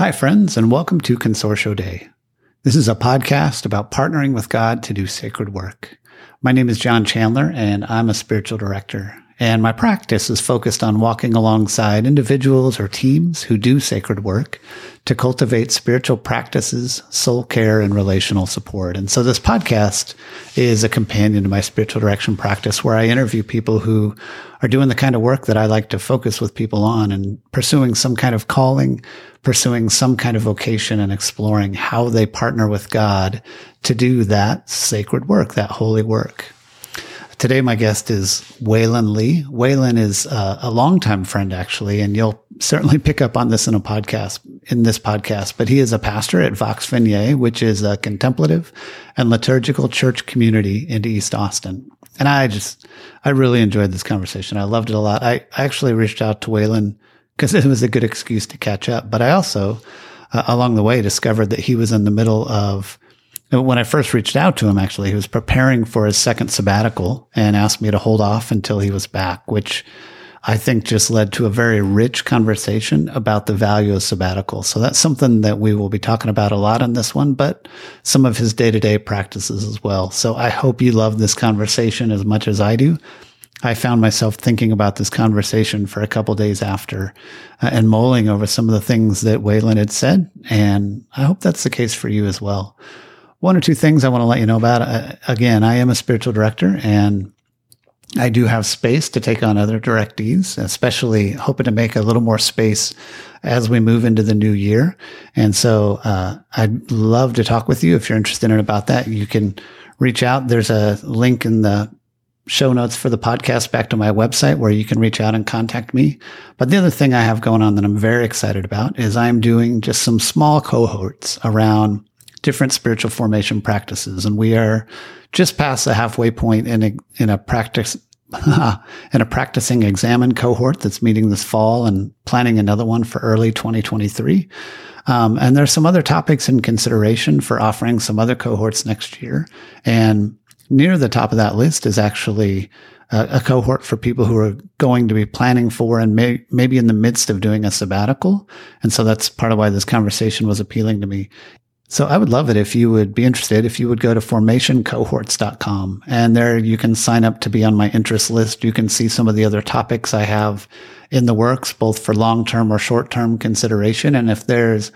Hi, friends, and welcome to Consortio Dei. This is a podcast about partnering with God to do sacred work. My name is John Chandler, and I'm a spiritual director. And my practice is focused on walking alongside individuals or teams who do sacred work to cultivate spiritual practices, soul care, and relational support. And so this podcast is a companion to my spiritual direction practice where I interview people who are doing the kind of work that I like to focus with people on and pursuing some kind of calling, pursuing some kind of vocation and exploring how they partner with God to do that sacred work, that holy work. Today, my guest is Waylon Lee. Waylon is uh, a longtime friend, actually, and you'll certainly pick up on this in a podcast, in this podcast, but he is a pastor at Vox Veniae, which is a contemplative and liturgical church community in East Austin. And I just, I really enjoyed this conversation. I loved it a lot. I, I actually reached out to Waylon because it was a good excuse to catch up, but I also, uh, along the way, discovered that he was in the middle of when I first reached out to him, actually, he was preparing for his second sabbatical and asked me to hold off until he was back, which I think just led to a very rich conversation about the value of sabbatical. So that's something that we will be talking about a lot in this one, but some of his day to day practices as well. So I hope you love this conversation as much as I do. I found myself thinking about this conversation for a couple days after uh, and mulling over some of the things that Waylon had said. And I hope that's the case for you as well one or two things I want to let you know about. Uh, again, I am a spiritual director and I do have space to take on other directees, especially hoping to make a little more space as we move into the new year. And so uh, I'd love to talk with you if you're interested in about that. You can reach out. There's a link in the show notes for the podcast back to my website where you can reach out and contact me. But the other thing I have going on that I'm very excited about is I'm doing just some small cohorts around different spiritual formation practices. And we are just past the halfway point in a, in a practice, in a practicing examen cohort that's meeting this fall and planning another one for early 2023. Um, and there's some other topics in consideration for offering some other cohorts next year. And near the top of that list is actually a, cohort for people who are going to be planning for and may, maybe in the midst of doing a sabbatical. And so that's part of why this conversation was appealing to me. So I would love it if you would be interested, if you would go to formationcohorts.com and there you can sign up to be on my interest list. You can see some of the other topics I have in the works, both for long term or short term consideration. And if there's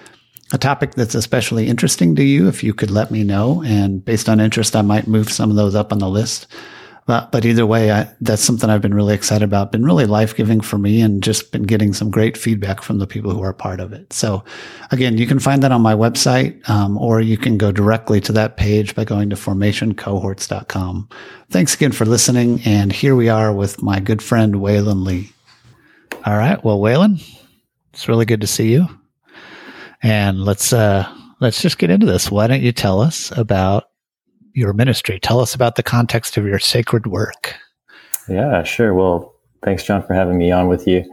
a topic that's especially interesting to you, if you could let me know and based on interest, I might move some of those up on the list. But, but either way, I, that's something I've been really excited about, been really life giving for me and just been getting some great feedback from the people who are part of it. So again, you can find that on my website, um, or you can go directly to that page by going to formationcohorts.com. Thanks again for listening. And here we are with my good friend, Waylon Lee. All right. Well, Waylon, it's really good to see you. And let's, uh, let's just get into this. Why don't you tell us about your ministry. Tell us about the context of your sacred work. Yeah, sure. Well, thanks, John, for having me on with you.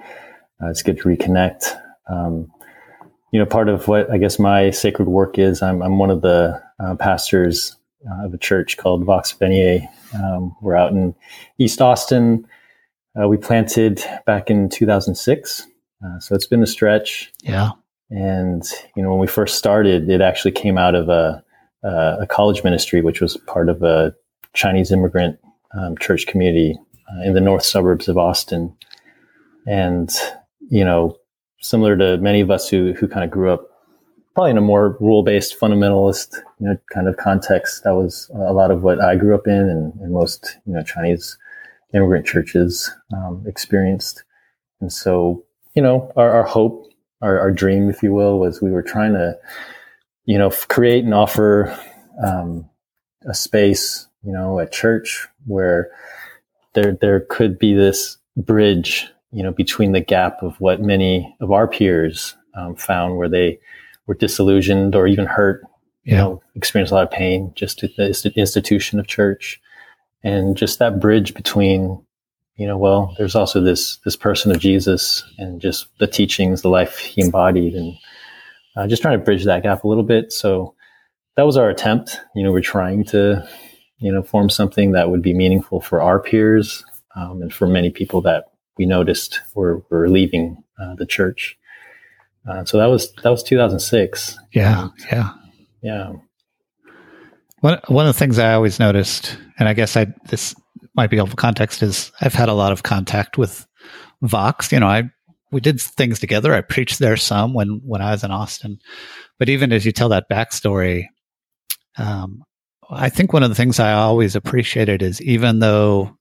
Uh, it's good to reconnect. Um, you know, part of what I guess my sacred work is, I'm, I'm one of the uh, pastors uh, of a church called Vox Veniae. Um, we're out in East Austin. Uh, we planted back in 2006. Uh, so it's been a stretch. Yeah. And, you know, when we first started, it actually came out of a, uh, a college ministry, which was part of a Chinese immigrant um, church community uh, in the north suburbs of Austin. And, you know, similar to many of us who, who kind of grew up probably in a more rule based fundamentalist, you know, kind of context, that was a lot of what I grew up in and, and most, you know, Chinese immigrant churches um, experienced. And so, you know, our, our hope, our, our dream, if you will, was we were trying to, you know, create and offer um, a space, you know, a church where there there could be this bridge, you know, between the gap of what many of our peers um, found, where they were disillusioned or even hurt, you yeah. know, experienced a lot of pain just to the institution of church, and just that bridge between you know, well, there's also this this person of Jesus and just the teachings, the life he embodied, and uh, just trying to bridge that gap a little bit. So that was our attempt. You know, we're trying to, you know, form something that would be meaningful for our peers um, and for many people that we noticed were, were leaving uh, the church. Uh, so that was that was 2006. Yeah, yeah, yeah. One one of the things I always noticed, and I guess I this might be helpful context, is I've had a lot of contact with Vox. You know, I we did things together. I preached there some when when I was in Austin, but even as you tell that backstory, um, I think one of the things I always appreciated is even though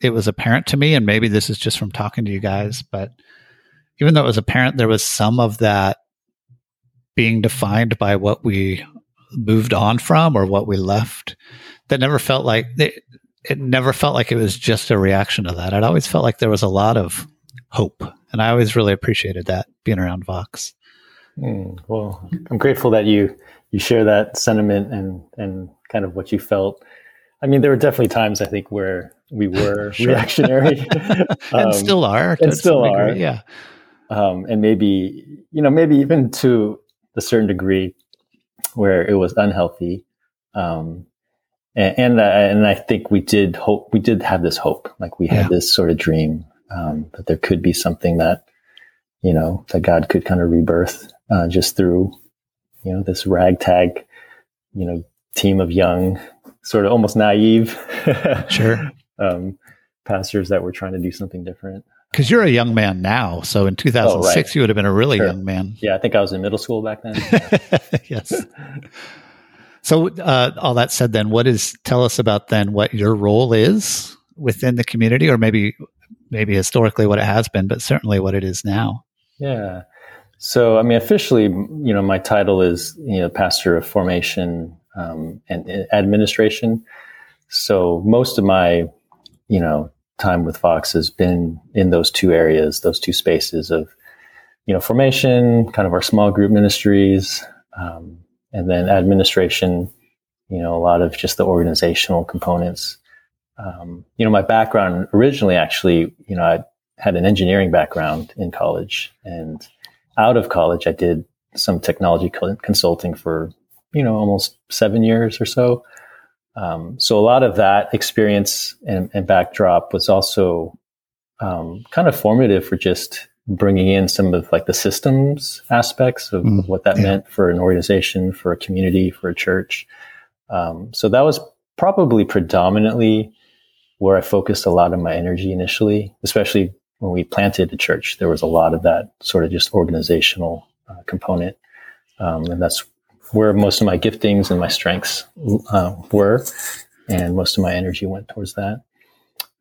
it was apparent to me, and maybe this is just from talking to you guys, but even though it was apparent, there was some of that being defined by what we moved on from or what we left that never felt like it, it never felt like it was just a reaction to that. It always felt like there was a lot of hope. And I always really appreciated that being around Vox. Mm, well, I'm grateful that you you share that sentiment and and kind of what you felt. I mean, there were definitely times I think where we were reactionary, and um, still are, and still are, yeah. Um, and maybe you know, maybe even to a certain degree, where it was unhealthy. Um, and and, uh, and I think we did hope we did have this hope, like we had this sort of dream um, that there could be something that you know that God could kind of rebirth uh, just through you know this ragtag you know team of young sort of almost naive sure. um, pastors that were trying to do something different. Because you're a young man now so in 2006 oh, right. you would have been a really sure. young man. Yeah i think i was in middle school back then. Yes. So uh, all that said then what is tell us about then what your role is within the community or maybe maybe historically what it has been, but certainly what it is now. Yeah. So, I mean, officially, you know, my title is, you know, pastor of formation um, and administration. So, most of my, you know, time with Vox has been in those two areas, those two spaces of, you know, formation, kind of our small group ministries, um, and then administration. You know, a lot of just the organizational components um, you know, my background originally actually, you know, I had an engineering background in college, and out of college, I did some technology consulting for, you know, almost seven years or so. Um, so a lot of that experience and, and backdrop was also um, kind of formative for just bringing in some of like the systems aspects of, mm, of what that yeah. meant for an organization, for a community, for a church. Um, so that was probably predominantly where I focused a lot of my energy initially, especially when we planted a church. There was a lot of that sort of just organizational uh, component. Um, and that's where most of my giftings and my strengths uh, were. And most of my energy went towards that.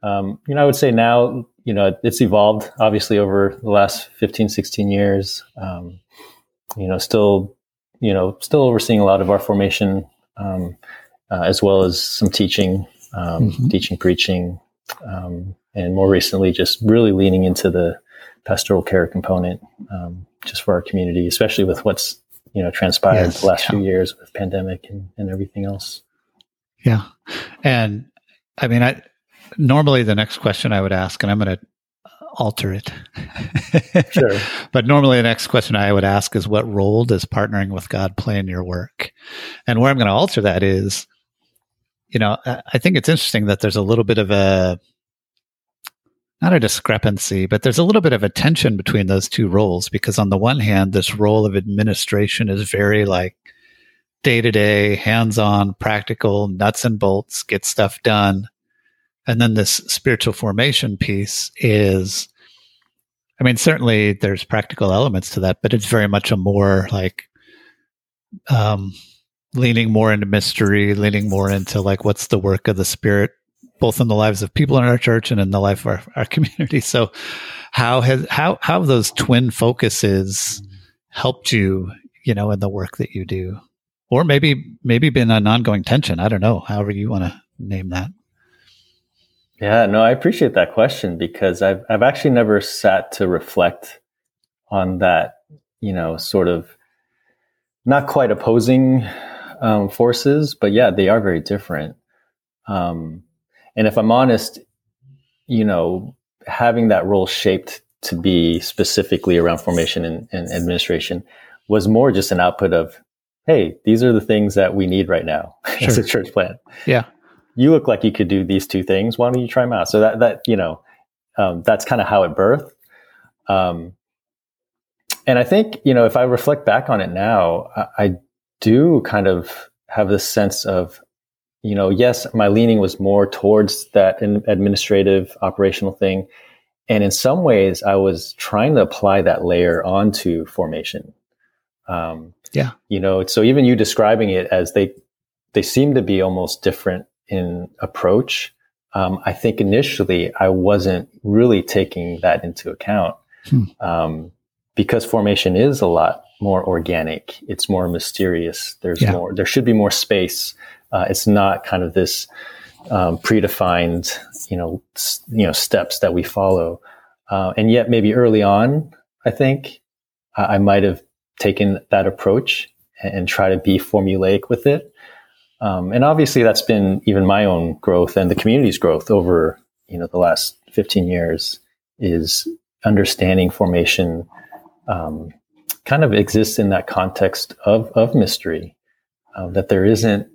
Um, you know, I would say now, you know, it's evolved obviously over the last 15, 16 years. Um, you know, still, you know, still overseeing a lot of our formation, um, uh, as well as some teaching um, mm-hmm. teaching, preaching, um, and more recently, just really leaning into the pastoral care component, um, just for our community, especially with what's you know transpired yes, the last yeah. few years with pandemic and, and everything else. Yeah, and I mean, I normally the next question I would ask, and I'm going to alter it. sure. But normally the next question I would ask is what role does partnering with God play in your work? And where I'm going to alter that is you know, I think it's interesting that there's a little bit of a not a discrepancy, but there's a little bit of a tension between those two roles because on the one hand, this role of administration is very like day to day, hands on, practical, nuts and bolts, get stuff done. And then this spiritual formation piece is, I mean, certainly there's practical elements to that, but it's very much a more like, um, leaning more into mystery, leaning more into like what's the work of the Spirit, both in the lives of people in our church and in the life of our, our community. So, how has how how have those twin focuses helped you, you know, in the work that you do, or maybe maybe been an ongoing tension? I don't know. However you want to name that. Yeah, no, I appreciate that question because I've I've actually never sat to reflect on that, you know, sort of not quite opposing um, forces, but yeah, they are very different. Um, and if I'm honest, you know, having that role shaped to be specifically around formation and, and administration was more just an output of, hey, these are the things that we need right now sure. as a church plant. Yeah. You look like you could do these two things. Why don't you try them out? So that, that, you know, um, that's kind of how it birthed. Um, and I think, you know, if I reflect back on it now, I, I do kind of have this sense of, you know, yes, my leaning was more towards that administrative operational thing. And in some ways, I was trying to apply that layer onto formation. Um, yeah. You know, so even you describing it as they, they seem to be almost different in approach. Um, I think initially I wasn't really taking that into account. Hmm. Um, because formation is a lot more organic. It's more mysterious. There's yeah. more, there should be more space. Uh, it's not kind of this, um, predefined, you know, s- you know, steps that we follow. Uh, and yet maybe early on, I think I, I might have taken that approach and, and, try to be formulaic with it. Um, and obviously that's been even my own growth and the community's growth over, you know, the last 15 years is understanding formation, um, kind of exists in that context of, of mystery, uh, that there isn't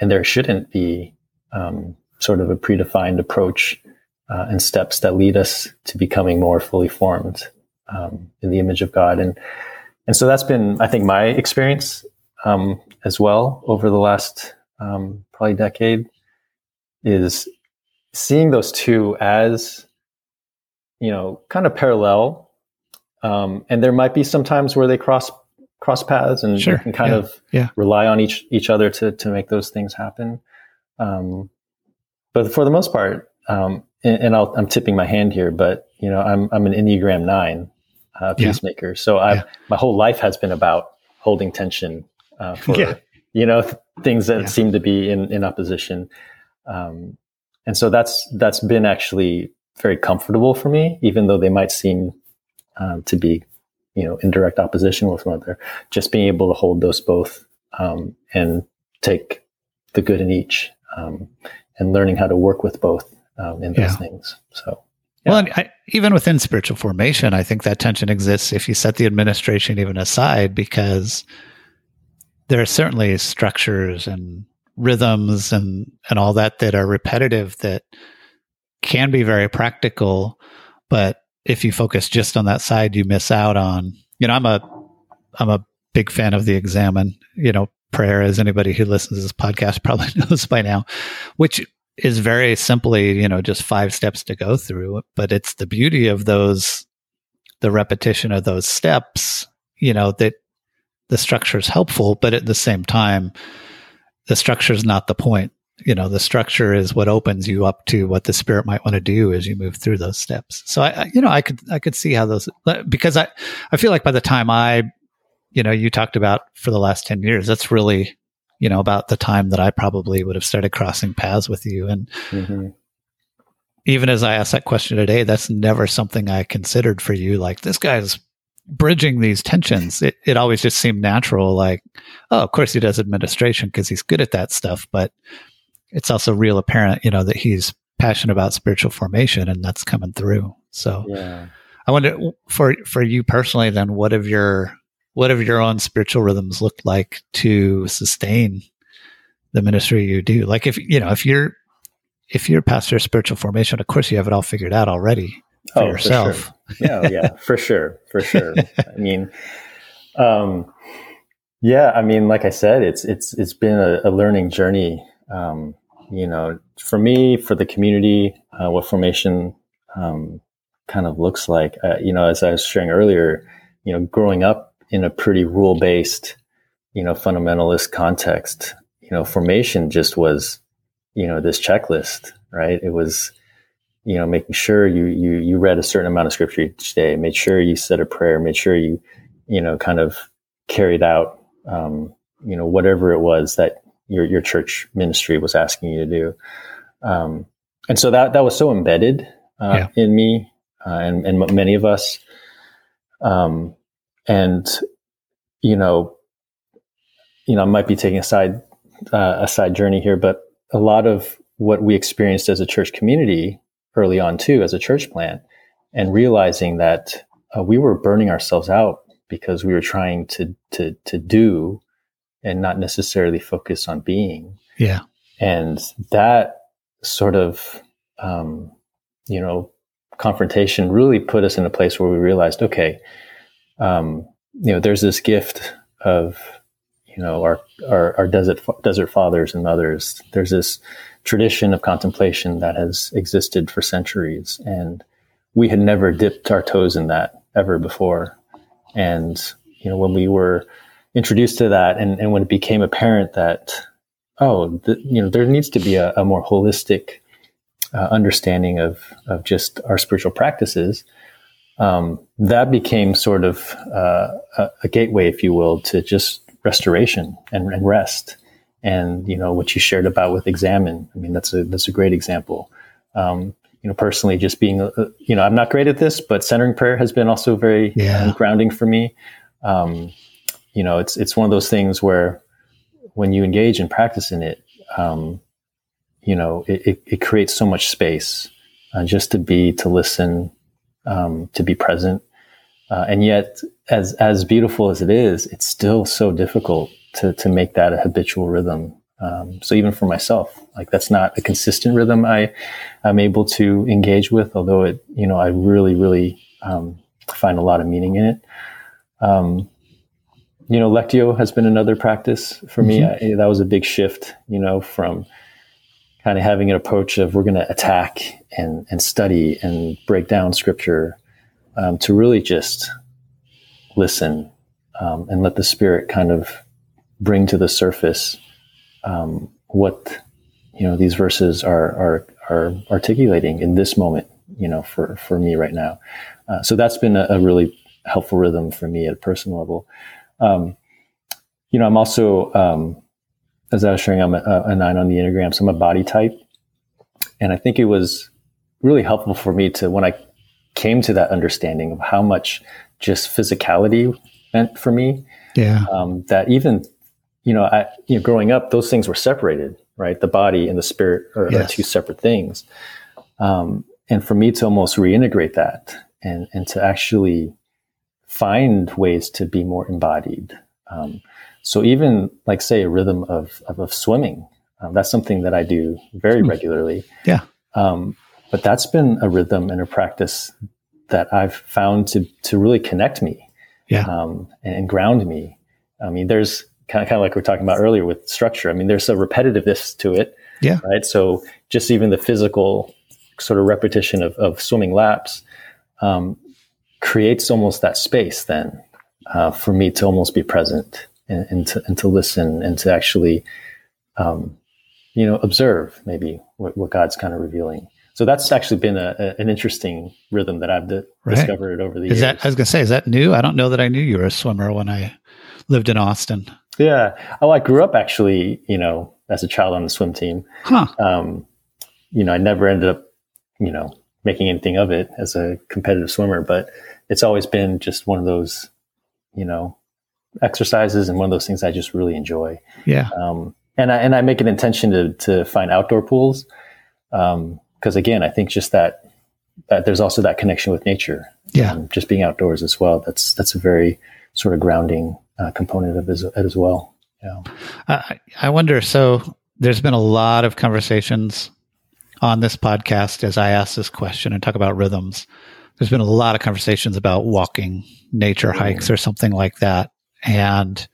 and there shouldn't be um, sort of a predefined approach uh, and steps that lead us to becoming more fully formed um, in the image of God. And and so that's been, I think, my experience um, as well over the last um, probably decade is seeing those two as you know kind of parallel um, and there might be some times where they cross cross paths and sure. can kind yeah. of yeah. rely on each each other to to make those things happen. Um, but for the most part, um, and, and i am tipping my hand here, but you know, I'm I'm an Enneagram nine uh, peacemaker, yeah. so I my whole life has been about holding tension uh, for you know th- things that seem to be in in opposition. Um, and so that's that's been actually very comfortable for me, even though they might seem um, to be, you know, in direct opposition with one another. Just being able to hold those both um, and take the good in each, um, and learning how to work with both um, in those yeah. things. So. Yeah. Well, I, even within spiritual formation, I think that tension exists if you set the administration even aside, because there are certainly structures and rhythms and and all that that are repetitive that can be very practical, but if you focus just on that side, you miss out on, you know, I'm a, I'm a big fan of the examen, you know, prayer as anybody who listens to this podcast probably knows by now, which is very simply, you know, just five steps to go through. But it's the beauty of those, the repetition of those steps, you know, that the structure is helpful, but at the same time, the structure is not the point you know the structure is what opens you up to what the spirit might want to do as you move through those steps. So I, I, you know i could i could see how those because i i feel like by the time i you know you talked about for the last 10 years that's really you know about the time that i probably would have started crossing paths with you. And mm-hmm. even as i asked that question today that's never something i considered for you. Like this guy's bridging these tensions. It, it always just seemed natural like oh of course he does administration because he's good at that stuff but it's also real apparent, you know, that he's passionate about spiritual formation and that's coming through. So yeah. I wonder for for you personally then what have your what have your own spiritual rhythms looked like to sustain the ministry you do? Like if you know, if you're if you're pastor of spiritual formation, of course you have it all figured out already for oh, yourself. For sure. yeah, yeah, for sure. For sure. I mean um yeah, I mean, like I said, it's it's it's been a, a learning journey um, you know, for me, for the community, uh, what formation um, kind of looks like. Uh, you know, as I was sharing earlier, you know, growing up in a pretty rule based, you know, fundamentalist context, you know, formation just was, you know, this checklist, right? It was, you know, making sure you you you read a certain amount of scripture each day, made sure you said a prayer, made sure you, you know, kind of carried out, um, you know, whatever it was that your your church ministry was asking you to do. Um, and so that that was so embedded uh, yeah. in me uh, and and many of us. Um, and you know, you know, I might be taking a side uh, a side journey here, but a lot of what we experienced as a church community early on too, as a church plant, and realizing that uh, we were burning ourselves out because we were trying to to to do and not necessarily focus on being. Yeah. And that sort of, um, you know, confrontation really put us in a place where we realized, okay, um, you know, there's this gift of, you know, our, our, our desert, desert fathers and mothers. There's this tradition of contemplation that has existed for centuries. And we had never dipped our toes in that ever before. And, you know, when we were introduced to that and, and when it became apparent that, oh, the, you know, there needs to be a, a more holistic uh, understanding of, of just our spiritual practices, um, that became sort of uh, a, a, gateway, if you will, to just restoration and, and, rest. And you know what you shared about with examen. I mean, that's a that's a great example. Um, you know, personally, just being, uh, you know, I'm not great at this, but centering prayer has been also very yeah. grounding for me. Um, you know, it's it's one of those things where when you engage and practice in it, um, you know, it, it, it, creates so much space uh, just to be, to listen, um, to be present. Uh, and yet, as as beautiful as it is, it's still so difficult to to make that a habitual rhythm. Um, so even for myself, like that's not a consistent rhythm I I'm able to engage with. Although it, you know, I really really um, find a lot of meaning in it. Um, you know, Lectio has been another practice for me. Mm-hmm. I, that was a big shift, you know, from kind of having an approach of we're going to attack and, and study and break down scripture um, to really just listen um, and let the spirit kind of bring to the surface um, what you know these verses are are are articulating in this moment you know for for me right now uh, so that's been a, a, really helpful rhythm for me at a personal level um, you know, I'm also, um, as I was sharing, I'm a, a, nine on the Enneagram, so I'm a body type. And I think it was really helpful for me to, when I came to that understanding of how much just physicality meant for me. Yeah. Um, that even, you know, I, you know, growing up, those things were separated, right? The body and the spirit are, yes. are two separate things. Um, and for me to almost reintegrate that and, and to actually find ways to be more embodied. Um, so even like say a rhythm of, of, of swimming, um, that's something that I do very mm. regularly. Yeah. Um, but that's been a rhythm and a practice that I've found to, to really connect me. Yeah. Um, and, and, ground me. I mean, there's kind of, kind of like we are talking about earlier with structure. I mean, there's a repetitiveness to it. Yeah. Right. So just even the physical sort of repetition of, of swimming laps, um, creates almost that space then uh, for me to almost be present and, and, to, and to listen and to actually, um, you know, observe maybe what, what, God's kind of revealing. So that's actually been a, a, an interesting rhythm that I've di- right. discovered over the is years. That, I was going to say, is that new? I don't know that I knew you were a swimmer when I lived in Austin. Yeah. Oh, I grew up actually, you know, as a child on the swim team. Huh. Um, you know, I never ended up, you know, making anything of it as a competitive swimmer, but it's always been just one of those, you know, exercises and one of those things I just really enjoy. Yeah. Um, and I, and I make an intention to, to find outdoor pools. Um, cause again, I think just that, that there's also that connection with nature. Yeah. Um, just being outdoors as well. That's, that's a very sort of grounding uh, component of it as well. Yeah. I, I wonder, so there's been a lot of conversations on this podcast as I ask this question and talk about rhythms. There's been a lot of conversations about walking nature hikes or something like that. And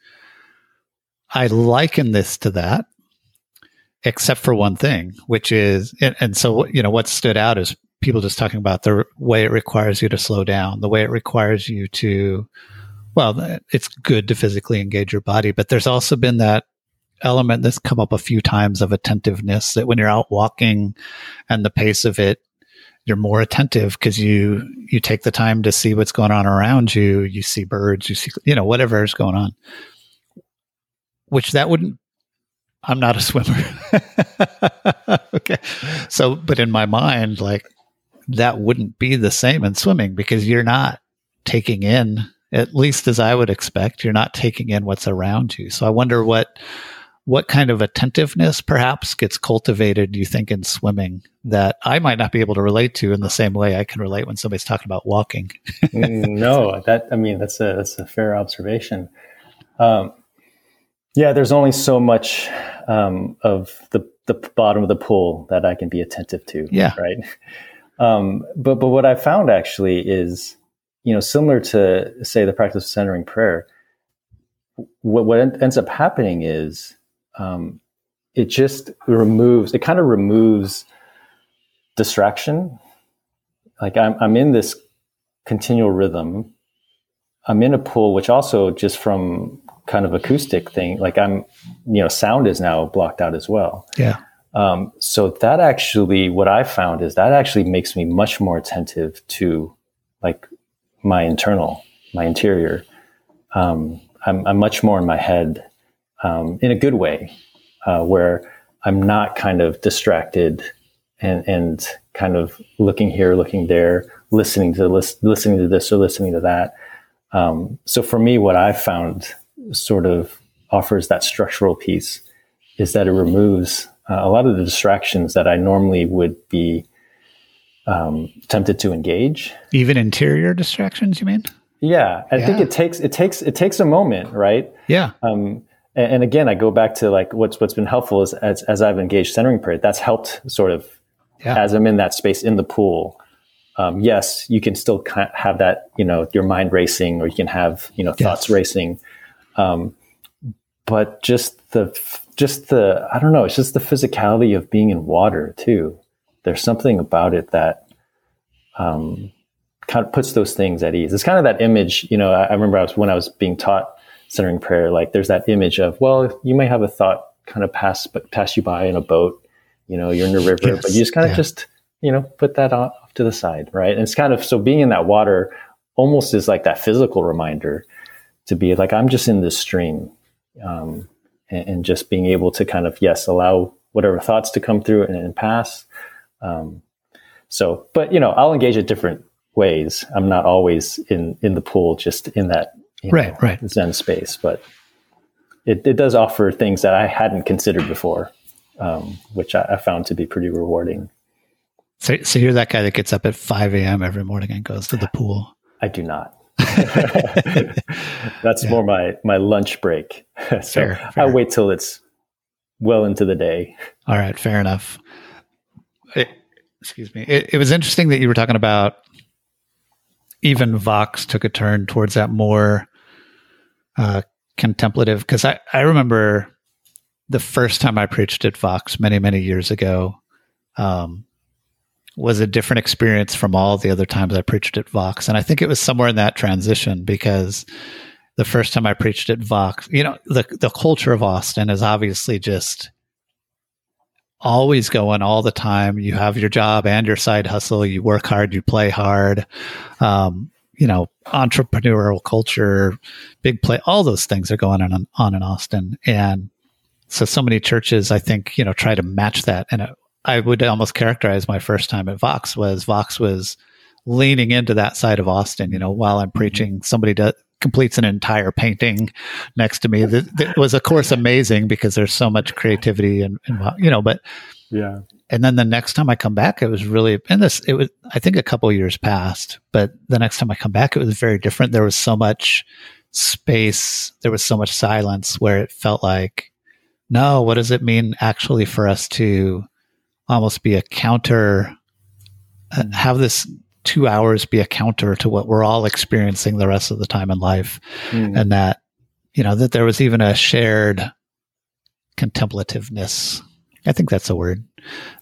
I liken this to that, except for one thing, which is, and, and so, you know, what stood out is people just talking about the way it requires you to slow down, the way it requires you to, well, it's good to physically engage your body, but there's also been that element that's come up a few times of attentiveness that when you're out walking and the pace of it, you're more attentive because you, you take the time to see what's going on around you. You see birds, you see, you know, whatever is going on, which that wouldn't, I'm not a swimmer. okay. So, but in my mind, like that wouldn't be the same in swimming because you're not taking in, at least as I would expect, you're not taking in what's around you. So I wonder what, what kind of attentiveness perhaps gets cultivated, you think, in swimming that I might not be able to relate to in the same way I can relate when somebody's talking about walking? Mm, no, that I mean that's a that's a fair observation. Um, yeah, there's only so much um, of the the bottom of the pool that I can be attentive to. Yeah, right. Um, but but what I found actually is you know, similar to say the practice of centering prayer, what, what ends up happening is um, it just removes, it kind of removes distraction. Like I'm, I'm in this continual rhythm. I'm in a pool, which also just from kind of acoustic thing, like I'm, you know, sound is now blocked out as well. Yeah. Um, so that actually, what I found is that actually makes me much more attentive to like my internal, my interior. Um, I'm, I'm, much more in my head um, in a good way, uh, where I'm not kind of distracted and, and kind of looking here, looking there, listening to this, listening to this or listening to that. Um, so for me, what I've found sort of offers that structural piece is that it removes uh, a lot of the distractions that I normally would be um, tempted to engage. Even interior distractions, you mean? Yeah, I yeah. think it takes it takes it takes a moment, right? Yeah. Um, and, and, again, I go back to like what's what's been helpful is as as I've engaged centering prayer, that's helped sort of yeah. as I'm in that space in the pool. Um, yes, you can still have that, you know, your mind racing, or you can have you know thoughts yes. racing. Um, but just the just the I don't know, it's just the physicality of being in water too. There's something about it that um, kind of puts those things at ease. It's kind of that image, you know. I, I remember I was when I was being taught centering prayer, like there's that image of, well, you may have a thought kind of pass but pass you by in a boat, you know, you're in a river, yes. but you just kind of yeah. just you know put that off to the side, right? And it's kind of so being in that water almost is like that physical reminder to be like I'm just in this stream. Um, and, and, just being able to kind of yes allow whatever thoughts to come through and, and pass um, so but you know i'll engage at different ways i'm not always in in the pool just in that right know, right zen space but it, it does offer things that i hadn't considered before um, which I, I found to be pretty rewarding so, so you're that guy that gets up at 5 a.m. every morning and goes to the pool. I do not. That's yeah. more my my lunch break. so fair, fair. I wait till it's well into the day. All right, fair enough. It, excuse me. It, it was interesting that you were talking about even Vox took a turn towards that more uh, contemplative because I, I remember the first time I preached at Vox many, many years ago. Um, was a different experience from all the other times I preached at Vox. And I think it was somewhere in that transition because the first time I preached at Vox, you know, the the culture of Austin is obviously just always going all the time. You have your job and your side hustle. You work hard, you play hard. Um, you know, entrepreneurial culture, big play, all those things are going on on in Austin. And so, so many churches, I think, you know, try to match that. And it I would almost characterize my first time at Vox was Vox was leaning into that side of Austin. You know, while I'm mm-hmm. preaching, somebody does, completes an entire painting next to me. That, was, of course, amazing because there's so much creativity and, and, you know, but yeah. And then the next time I come back, it was really, and this, it was, I think a couple years passed, but the next time I come back, it was very different. There was so much space. There was so much silence where it felt like, no, what does it mean actually for us to almost be a counter, uh, have this two hours be a counter to what we're all experiencing the rest of the time in life. Mm. And that, you know, that there was even a shared contemplativeness. I think that's a word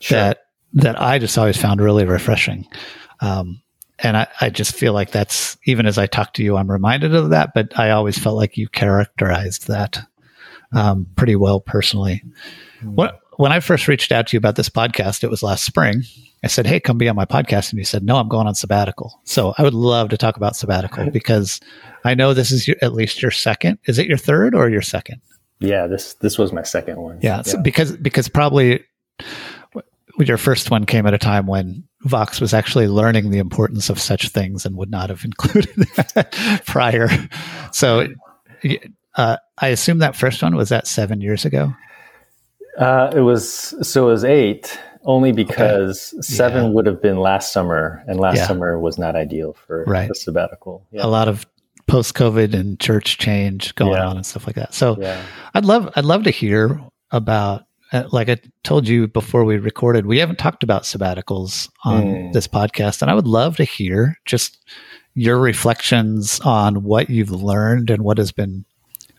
sure. that, that I just always found really refreshing. Um, and I, I just feel like that's even as I talk to you, I'm reminded of that, but I always felt like you characterized that um, pretty well personally. Mm. What when I first reached out to you about this podcast, it was last spring. I said, Hey, come be on my podcast. And you said, No, I'm going on sabbatical. So I would love to talk about sabbatical because I know this is your, at least your second. Is it your third or your second? Yeah, this this was my second one. Yeah, yeah. So because because probably your first one came at a time when Vox was actually learning the importance of such things and would not have included that prior. So uh, I assume that first one was that seven years ago. Uh, it was so it was eight only because okay. seven yeah. would have been last summer, and last yeah. summer was not ideal for right. a sabbatical. Yeah. A lot of post COVID and church change going on and stuff like that. So I'd love I'd love to hear about uh, like I told you before we recorded, we haven't talked about sabbaticals on mm. this podcast, and I would love to hear just your reflections on what you've learned and what has been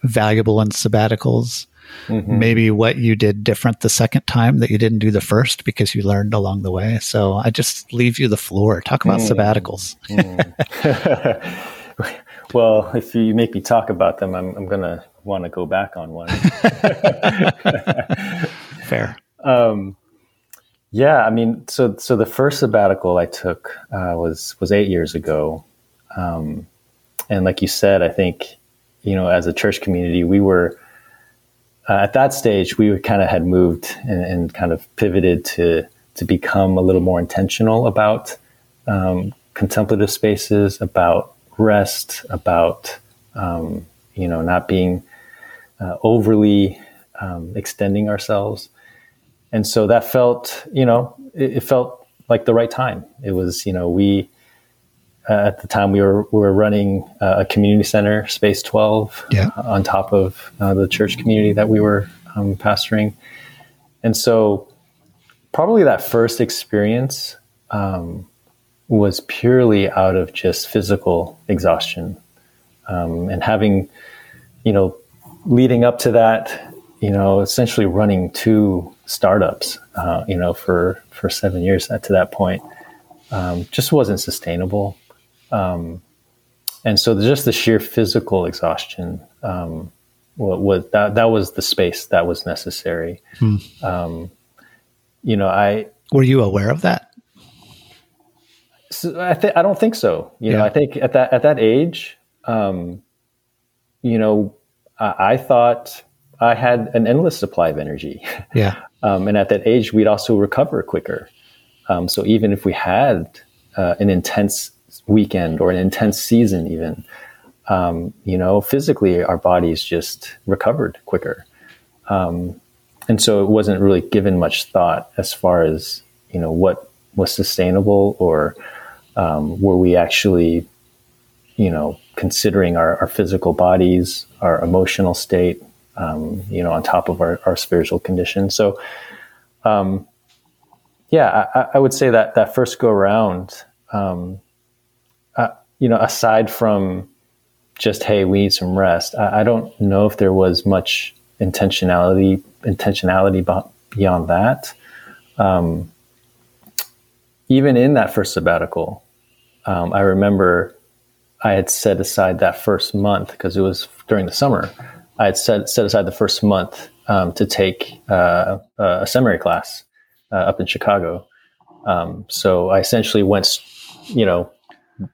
valuable in sabbaticals. Mm-hmm. Maybe what you did different the second time that you didn't do the first because you learned along the way. So I just leave you the floor. Talk about mm. sabbaticals. mm. well, if you make me talk about them, I'm, I'm going to want to go back on one. Fair. Um, yeah, I mean, so so the first sabbatical I took uh, was was eight years ago, um, and like you said, I think you know, as a church community, we were uh, at that stage we kind of had moved and, and, kind of pivoted to to become a little more intentional about um, contemplative spaces, about rest, about um, you know not being uh, overly um, extending ourselves. And so that felt, you know, it, it, felt like the right time. It was, you know, we, uh, at the time we were, we were running uh, a community center, Space 12, yeah. on top of uh, the church community that we were um, pastoring. And so probably that first experience um, was purely out of just physical exhaustion um, and having, you know, leading up to that, you know, essentially running two startups, uh, you know, for for seven years to that point, um, just wasn't sustainable. Um, and so just the sheer physical exhaustion um, was that that was the space that was necessary. Hmm. Um, you know, I were you aware of that? So I think I don't think so. You yeah. know, I think at that at that age, um, you know, I thought I had an endless supply of energy. Yeah. um, and at that age, we'd also recover quicker. Um, so even if we had uh, an intense weekend or an intense season, even, um, you know, physically our bodies just recovered quicker. Um, and so it wasn't really given much thought as far as, you know, what was sustainable or um, were we actually, you know, considering our, our physical bodies, our emotional state, um, you know, on top of our, our spiritual condition. So, um, yeah, I, I, would say that that first go around, um, uh, you know, aside from just hey, we need some rest. I, I, don't know if there was much intentionality intentionality beyond that. Um, even in that first sabbatical, um, I remember I had set aside that first month because it was during the summer. I had set, set aside the first month um, to take uh, a seminary class uh, up in Chicago. Um, so I essentially went, you know,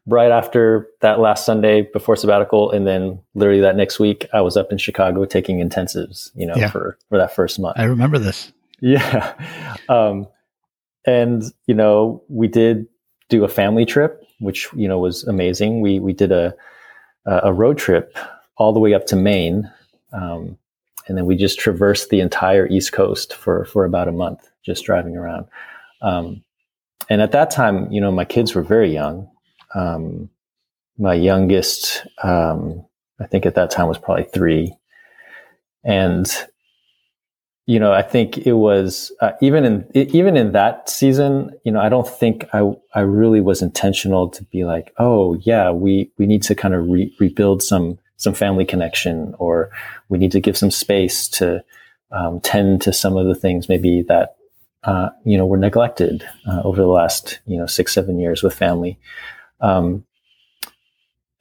right after that last Sunday before sabbatical, and then literally that next week, I was up in Chicago taking intensives, you know, yeah. for for that first month. I remember this. Yeah, um, and you know, we did do a family trip which you know was amazing. We we did a a road trip all the way up to Maine, um, and then we just traversed the entire East Coast for for about a month, just driving around. Um, and at that time, you know, my kids were very young. Um, my youngest, um, I think at that time was probably three, and you know, I think it was uh, even in even in that season. You know, I don't think I I really was intentional to be like, oh yeah, we we need to kind of re- rebuild some some family connection, or we need to give some space to um, tend to some of the things maybe that uh, you know were neglected uh, over the last you know six seven years with family. Um,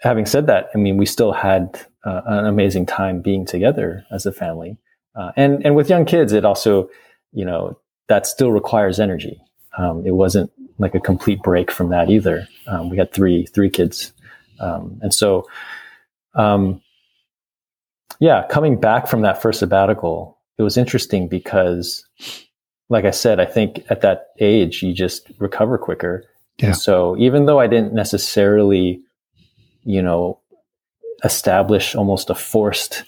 having said that, I mean, we still had uh, an amazing time being together as a family. Uh, and and with young kids, it also, you know, that still requires energy. Um, it wasn't like a complete break from that either. Um, we had three three kids, um, and so, um, yeah, coming back from that first sabbatical, it was interesting because, like I said, I think at that age you just recover quicker. Yeah. And so even though I didn't necessarily, you know, establish almost a forced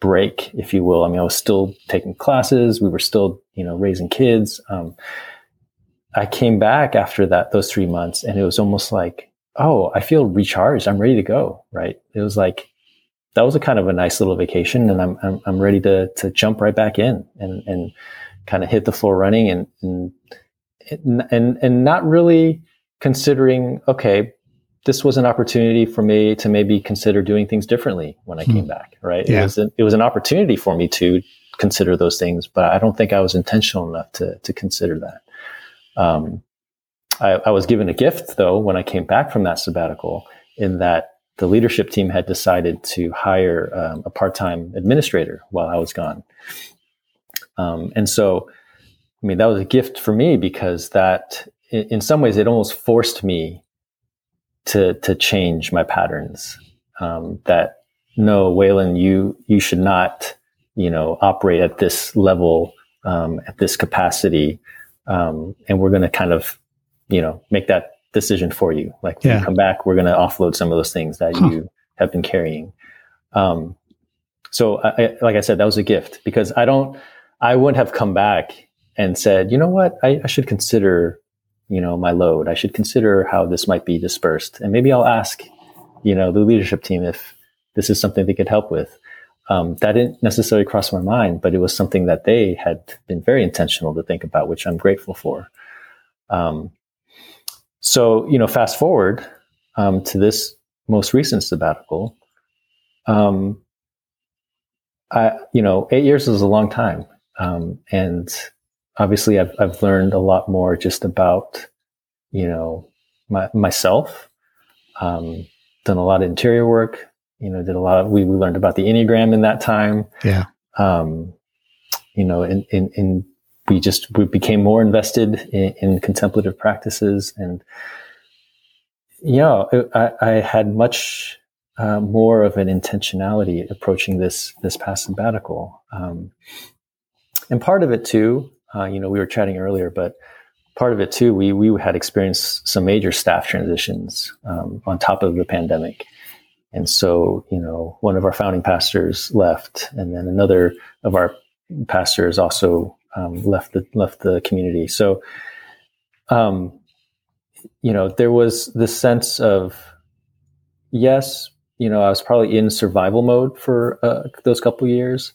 break, if you will. I mean, I was still taking classes. We were still, you know, raising kids. Um, I came back after that, those three months, and it was almost like, oh, I feel recharged. I'm ready to go. Right. It was like, that was a kind of a nice little vacation and I'm, I'm, I'm ready to, to jump right back in and, and kind of hit the floor running and, and, and, and not really considering, okay, this was an opportunity for me to maybe consider doing things differently when I hmm. came back, right? Yeah. It was, an, it was an opportunity for me to consider those things, but I don't think I was intentional enough to, to consider that. Um, I, I was given a gift though when I came back from that sabbatical in that the leadership team had decided to hire um, a part-time administrator while I was gone. Um, and so, I mean, that was a gift for me because that, in, in, some ways, it almost forced me to to change my patterns. Um, that no, Waylon, you you should not, you know, operate at this level, um, at this capacity, um, and we're going to kind of, you know, make that decision for you. Like when yeah. you come back, we're going to offload some of those things that huh. you have been carrying. Um, so, I, like I said, that was a gift because I don't, I wouldn't have come back and said, you know what, I, I should consider, you know, my load. I should consider how this might be dispersed, and maybe I'll ask, you know, the leadership team if this is something they could help with. Um, that didn't necessarily cross my mind, but it was something that they had been very intentional to think about, which I'm grateful for. Um, so, you know, fast forward um, to this most recent sabbatical. Um, I, you know, eight years is a long time, um, and obviously, I've I've learned a lot more just about, you know, my, myself. Um, done a lot of interior work. You know, did a lot of we we learned about the enneagram in that time. Yeah. Um, you know, in in in we just we became more invested in, in contemplative practices and you know I, I had much uh, more of an intentionality approaching this this past sabbatical um, and part of it too uh, you know we were chatting earlier but part of it too we we had experienced some major staff transitions um, on top of the pandemic and so you know one of our founding pastors left and then another of our pastors also um, left the left the community. So, um, you know, there was this sense of yes, you know, I was probably in survival mode for uh, those couple years,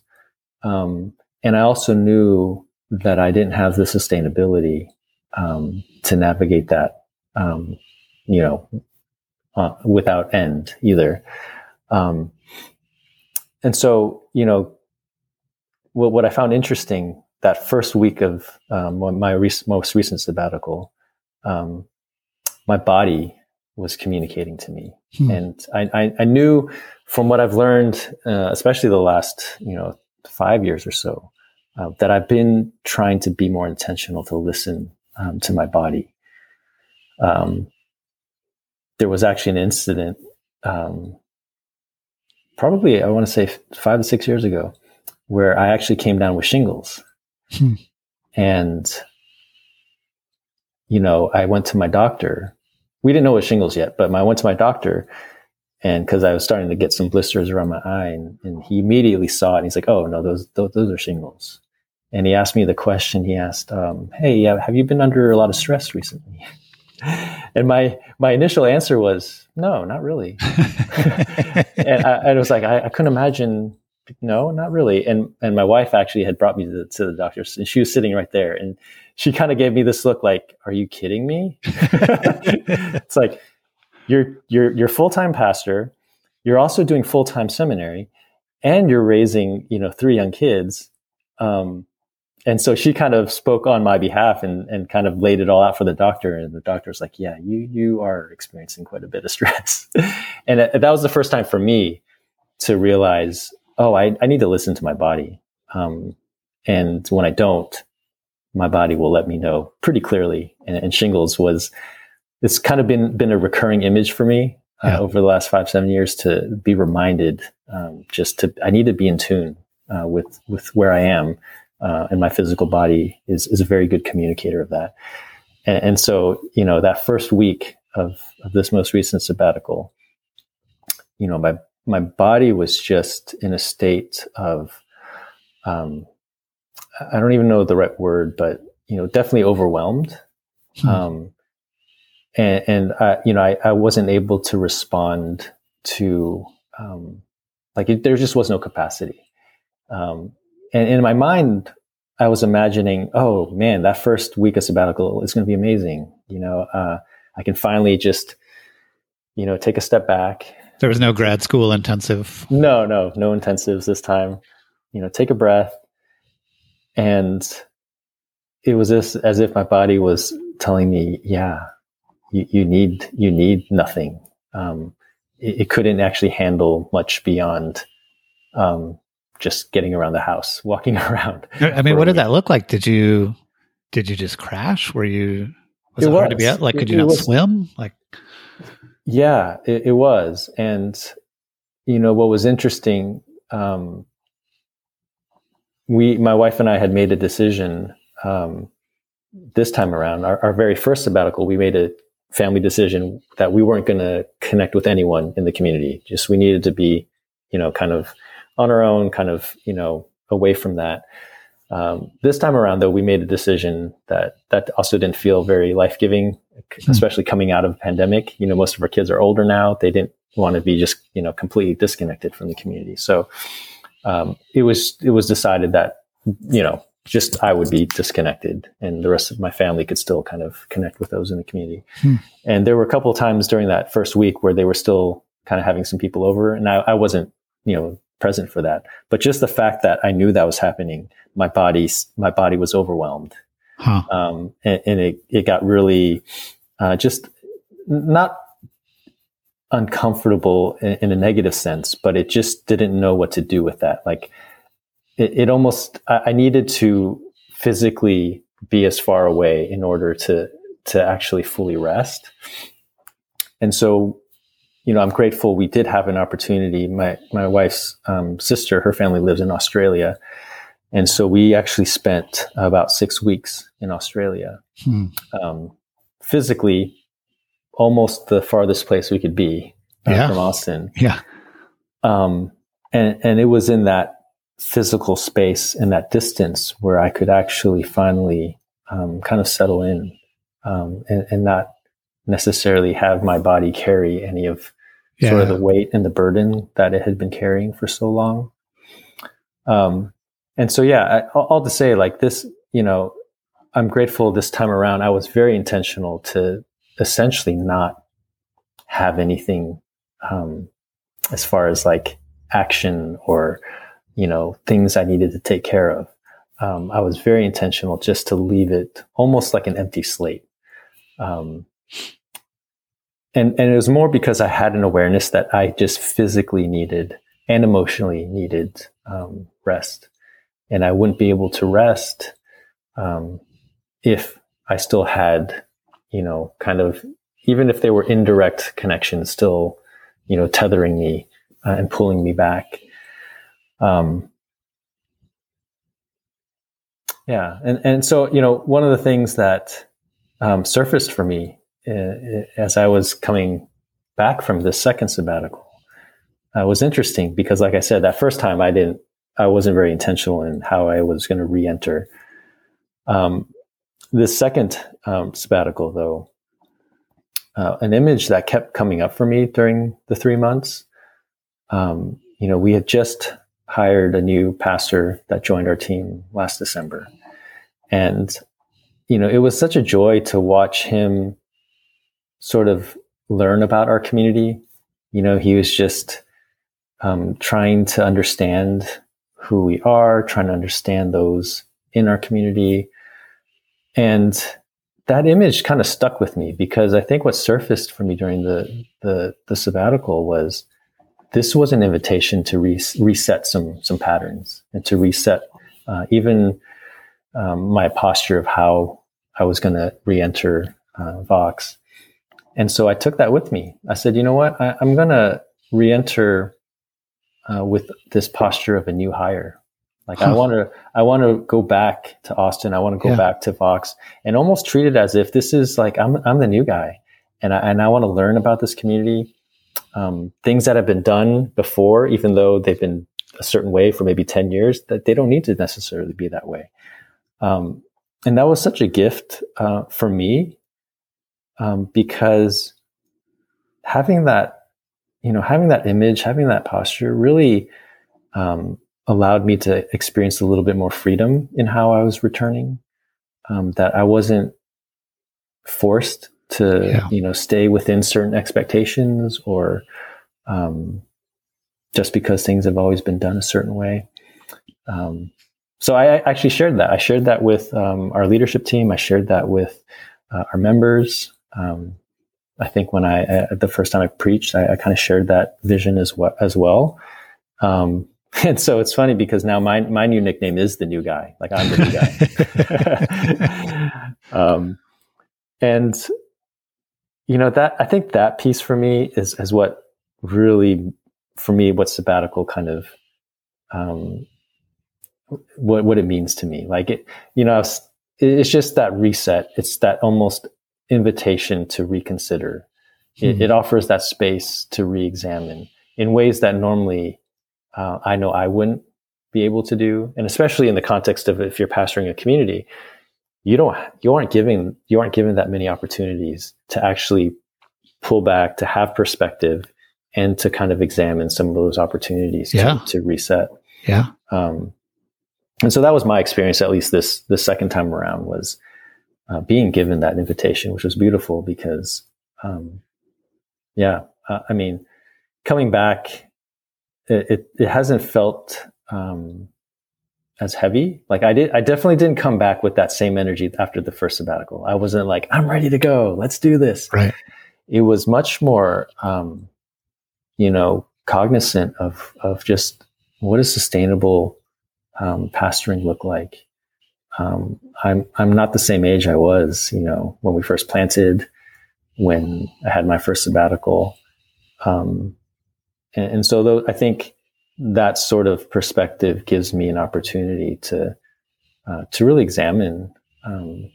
um, and I also knew that I didn't have the sustainability um, to navigate that, um, you know, uh, without end either. Um, and so, you know, what, what I found interesting that first week of um, my most recent sabbatical, um, my body was communicating to me, hmm. and I, I, I, knew from what I've learned, uh, especially the last you know five years or so, uh, that I've been trying to be more intentional to listen um, to my body. Um, there was actually an incident, um, probably I want to say five to six years ago, where I actually came down with shingles Hmm. And, you know, I went to my doctor. We didn't know it was shingles yet, but I went to my doctor and because I was starting to get some blisters around my eye, and, and, he immediately saw it. And he's like, "Oh no, those those, those are shingles." And he asked me the question. He asked, um, "Hey, have you been under a lot of stress recently?" and my my initial answer was, "No, not really." and, I, it was like I, I, couldn't imagine no, not really. And and my wife actually had brought me to the, to the doctor's, and she was sitting right there, and she kind of gave me this look like, "Are you kidding me?" it's like you're you're you're full time pastor, you're also doing full time seminary, and you're raising you know three young kids. Um, and so she kind of spoke on my behalf and, and kind of laid it all out for the doctor. And the doctor was like, yeah, you, you are experiencing quite a bit of stress. and that was the first time for me to realize oh, I, I need to listen to my body. Um, and when I don't, my body will let me know pretty clearly. And, and shingles was, it's kind of been, been a recurring image for me uh, yeah. over the last five, seven years to be reminded, um, just to, I need to be in tune, uh, with, with where I am. Uh, and my physical body is, is a very good communicator of that. And, and so, you know, that first week of, of this most recent sabbatical, you know, my my body was just in a state of um, I don't even know the right word, but you know, definitely overwhelmed. Hmm. Um, and, and I, you know, I, I wasn't able to respond to um, like it, there just was no capacity. Um, and in my mind, I was imagining, oh man, that first week of sabbatical is going to be amazing. You know, uh, I can finally just, you know, take a step back. There was no grad school intensive. No, no, no intensives this time. You know, take a breath. And it was as, as if my body was telling me, yeah, you, you need, you need nothing. Um, it, it, couldn't actually handle much beyond, um, just getting around the house, walking around. I mean, what did that look like? Did you, did you just crash? Were you, was it, it hard to be out? Like, could you not was, swim? Like, yeah, it, it, was. And, you know, what was interesting, um, we, my wife and I had made a decision, um, this time around, our, our very first sabbatical, we made a family decision that we weren't going to connect with anyone in the community. Just we needed to be, you know, kind of on our own, kind of, you know, away from that. Um, this time around, though, we made a decision that that also didn't feel very life giving, mm-hmm. especially coming out of a pandemic. You know, most of our kids are older now; they didn't want to be just you know completely disconnected from the community. So um, it was it was decided that you know just I would be disconnected, and the rest of my family could still kind of connect with those in the community. Hmm. And there were a couple of times during that first week where they were still kind of having some people over, and I, I wasn't you know present for that. But just the fact that I knew that was happening, my body, my body was overwhelmed. Huh. Um, and, and, it, it got really, uh, just not uncomfortable in, in, a negative sense, but it just didn't know what to do with that. Like it, it almost, I, I needed to physically be as far away in order to, to actually fully rest. And so you know, I'm grateful we did have an opportunity. My my wife's um, sister, her family lives in Australia, and so we actually spent about six weeks in Australia. Hmm. Um, physically, almost the farthest place we could be uh, yeah. from Austin. Yeah. Um, and and it was in that physical space and that distance where I could actually finally um, kind of settle in um, and, and not necessarily have my body carry any of yeah. sort of the weight and the burden that it had been carrying for so long. Um, and so, yeah, I, all to say, like this, you know, I'm grateful this time around. I was very intentional to essentially not have anything um, as far as like action or you know things I needed to take care of. Um, I was very intentional just to leave it almost like an empty slate. Um, and and it was more because I had an awareness that I just physically needed and emotionally needed um, rest, and I wouldn't be able to rest um, if I still had, you know, kind of even if they were indirect connections, still, you know, tethering me uh, and pulling me back. Um, yeah, and and so you know, one of the things that um, surfaced for me uh, as I was coming back from the second sabbatical uh, was interesting because, like I said, that first time I didn't, I wasn't very intentional in how I was going to re-enter. Um, the second um, sabbatical, though, uh, an image that kept coming up for me during the three months. Um, you know, we had just hired a new pastor that joined our team last December, and you know, it was such a joy to watch him sort of learn about our community. You know, he was just um, trying to understand who we are, trying to understand those in our community. And that image kind of stuck with me because I think what surfaced for me during the, the, the sabbatical was this was an invitation to re- reset some, some patterns and to reset uh, even um, my posture of how I was going to re-enter uh, Vox. And so I took that with me. I said, you know what? I, am going to re-enter uh, with this posture of a new hire. Like huh. I want to, I want to go back to Austin. I want to go yeah. back to Vox and almost treat it as if this is like I'm, I'm the new guy, and I and I want to learn about this community, um, things that have been done before, even though they've been a certain way for maybe ten years, that they don't need to necessarily be that way. Um, and that was such a gift uh, for me um, because having that, you know, having that image, having that posture really um, allowed me to experience a little bit more freedom in how I was returning. Um, that I wasn't forced to, yeah. you know, stay within certain expectations or um, just because things have always been done a certain way. Um, so I actually shared that. I shared that with um, our leadership team. I shared that with uh, our members. Um, I think when I uh, the first time I preached, I, I kind of shared that vision as well. As well. Um, and so it's funny because now my my new nickname is the new guy. Like I'm the new guy. um, and you know that I think that piece for me is is what really for me what sabbatical kind of um, what what it means to me. Like it, you know, it's, just that reset. It's that almost invitation to reconsider. Mm-hmm. It, it, offers that space to re-examine in ways that normally uh, I know I wouldn't be able to do, and especially in the context of if you're pastoring a community, you don't you aren't giving you aren't given that many opportunities to actually pull back, to have perspective, and to kind of examine some of those opportunities yeah. to, to reset. Yeah. Um, and so that was my experience, at least this the second time around, was uh, being given that invitation, which was beautiful because, um, yeah, uh, I mean, coming back, it, it, it hasn't felt um, as heavy. Like I did, I definitely didn't come back with that same energy after the first sabbatical. I wasn't like, I'm ready to go. Let's do this. Right. It was much more, um, you know, cognizant of of just what is sustainable um, pastoring look like? Um, I'm I'm not the same age I was, you know, when we first planted, when I had my first sabbatical, um, and, and, so though I think that sort of perspective gives me an opportunity to uh, to really examine, um,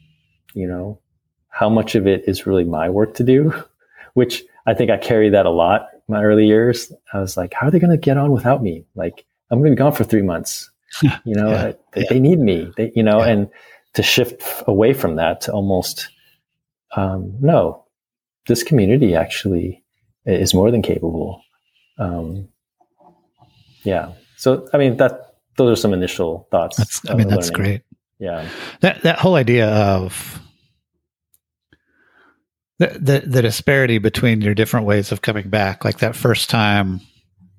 you know, how much of it is really my work to do, which I think I carry that a lot. My early years, I was like, how are they going to get on without me? Like, I'm going to be gone for three months you know, yeah. they, yeah. they, need me, they, you know, yeah. and to shift away from that to almost, um, no, this community actually is more than capable. Um, yeah. So, I mean, that, those are some initial thoughts. That's, I mean, that's learning. great. Yeah. That, that whole idea of, the, the, the disparity between your different ways of coming back, like that first time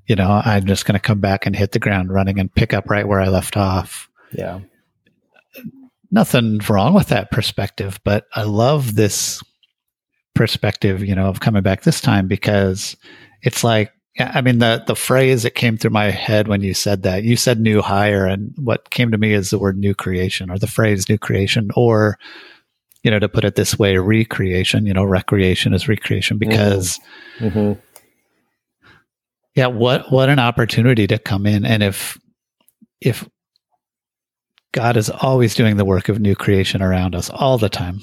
you know, I'm just going to come back and hit the ground running and pick up right where I left off. Yeah. Nothing wrong with that perspective, but I love this perspective, you know, of coming back this time because it's like, I mean, the, the phrase that came through my head when you said that, you said new hire, and what came to me is the word new creation or the phrase new creation, or, you know, to put it this way, recreation, you know, recreation is recreation because mm-hmm. Mm-hmm yeah, what what an opportunity to come in and if if God is always doing the work of new creation around us all the time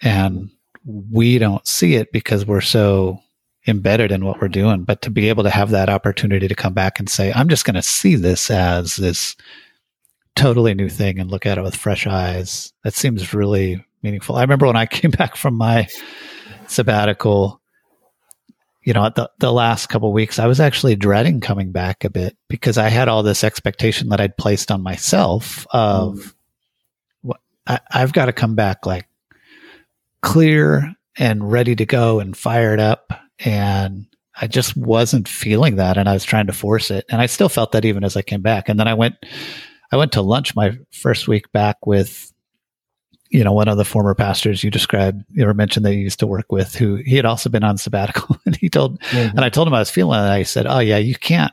and we don't see it because we're so embedded in what we're doing, but to be able to have that opportunity to come back and say, I'm just going to see this as this totally new thing and look at it with fresh eyes. That seems really meaningful. I remember when I came back from my sabbatical, you know, the, the last couple weeks, I was actually dreading coming back a bit because I had all this expectation that I'd placed on myself of mm. what I, I've got to come back like clear and ready to go and fired up. And I just wasn't feeling that. And I was trying to force it. And I still felt that even as I came back. And then I went, I went to lunch my first week back with you know, one of the former pastors you described, you ever mentioned that you used to work with, who he had also been on sabbatical, and he told, mm-hmm. and I told him I was feeling it. I said, "Oh yeah, you can't,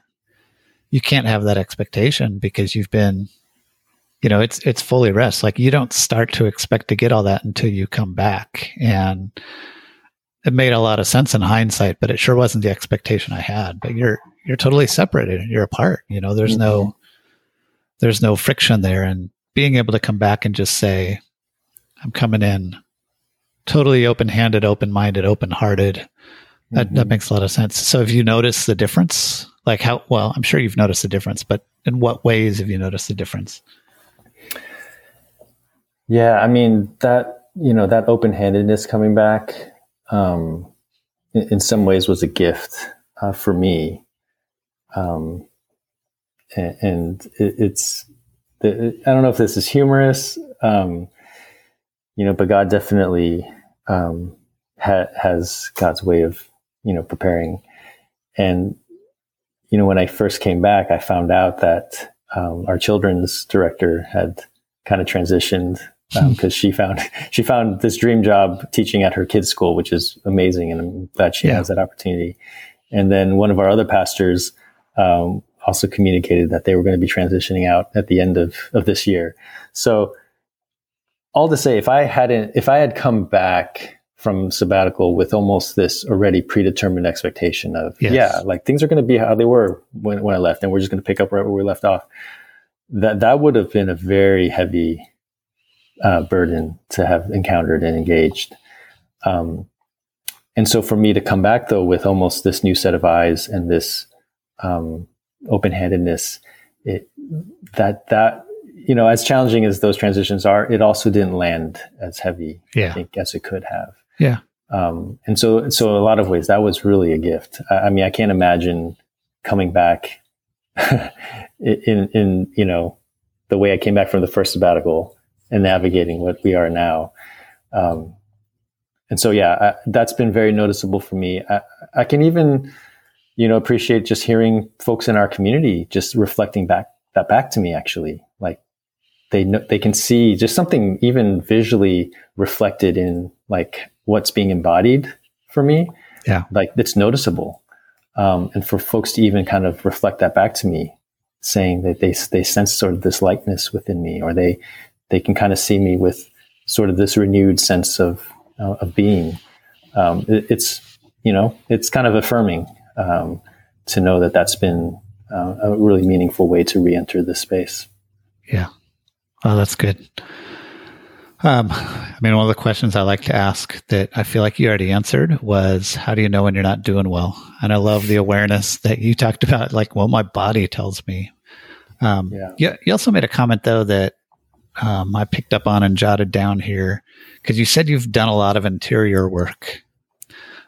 you can't have that expectation because you've been, you know, it's it's fully rest. Like you don't start to expect to get all that until you come back." And it made a lot of sense in hindsight, but it sure wasn't the expectation I had. But you're you're totally separated. You're apart. You know, there's mm-hmm. no there's no friction there, and being able to come back and just say I'm coming in totally open handed, open minded, open hearted. That, mm-hmm. that makes a lot of sense. So have you noticed the difference? Like how, well, I'm sure you've noticed the difference, but in what ways have you noticed the difference? Yeah, I mean, that, you know, that open handedness coming back, um, in, in, some ways was a gift uh, for me. Um, and, and it, it's I don't know if this is humorous, um, you know, but God definitely um, ha- has God's way of you know preparing. And you know, when I first came back, I found out that um, our children's director had kind of transitioned because um, she found she found this dream job teaching at her kids' school, which is amazing, and I'm glad she yeah. has that opportunity. And then one of our other pastors um, also communicated that they were going to be transitioning out at the end of, of this year. So all to say, if I hadn't, if I had come back from sabbatical with almost this already predetermined expectation of, yes. yeah, like things are going to be how they were when, when I left, and we're just going to pick up right where we left off. That that would have been a very heavy uh, burden to have encountered and engaged. Um, and so for me to come back though with almost this new set of eyes and this um, open-handedness, that that you know, as challenging as those transitions are, it also didn't land as heavy, yeah. I think, as it could have. Yeah. Um, and so, so a lot of ways that was really a gift. I, I mean, I can't imagine coming back in, in, you know, the way I came back from the first sabbatical and navigating what we are now. Um, and so, yeah, I, that's been very noticeable for me. I, I can even, you know, appreciate just hearing folks in our community just reflecting back that back to me. Actually, like they know they can see just something even visually reflected in like what's being embodied for me. Yeah, like it's noticeable. Um, and for folks to even kind of reflect that back to me, saying that they they sense sort of this likeness within me, or they they can kind of see me with sort of this renewed sense of uh, of being. Um, it, it's you know it's kind of affirming um, to know that that's been uh, a really meaningful way to re-enter the space. Yeah, oh, that's good. Um, I mean, one of the questions I like to ask that I feel like you already answered was, "How do you know when you're not doing well?" And I love the awareness that you talked about, like, "Well, my body tells me." Um, yeah. You, you also made a comment though that um, I picked up on and jotted down here because you said you've done a lot of interior work.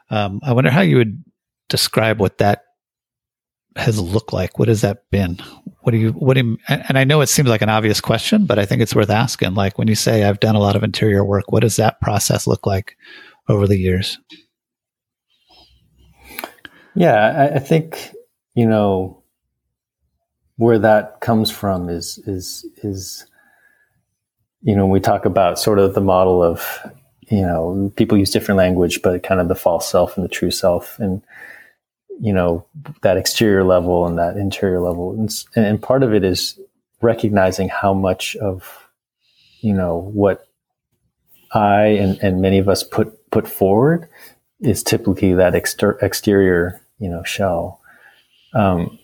Um, I wonder how you would describe what that has looked like. What has that been? What do you, what do you, and I know it seems like an obvious question, but I think it's worth asking. Like when you say I've done a lot of interior work, what does that process look like over the years? Yeah, I, I think, you know, where that comes from is, is, is, you know, we talk about sort of the model of, you know, people use different language, but kind of the false self and the true self, and you know, that exterior level and that interior level, and, and part of it is recognizing how much of, you know, what I and, and many of us put put forward is typically that exter- exterior, you know, shell, um,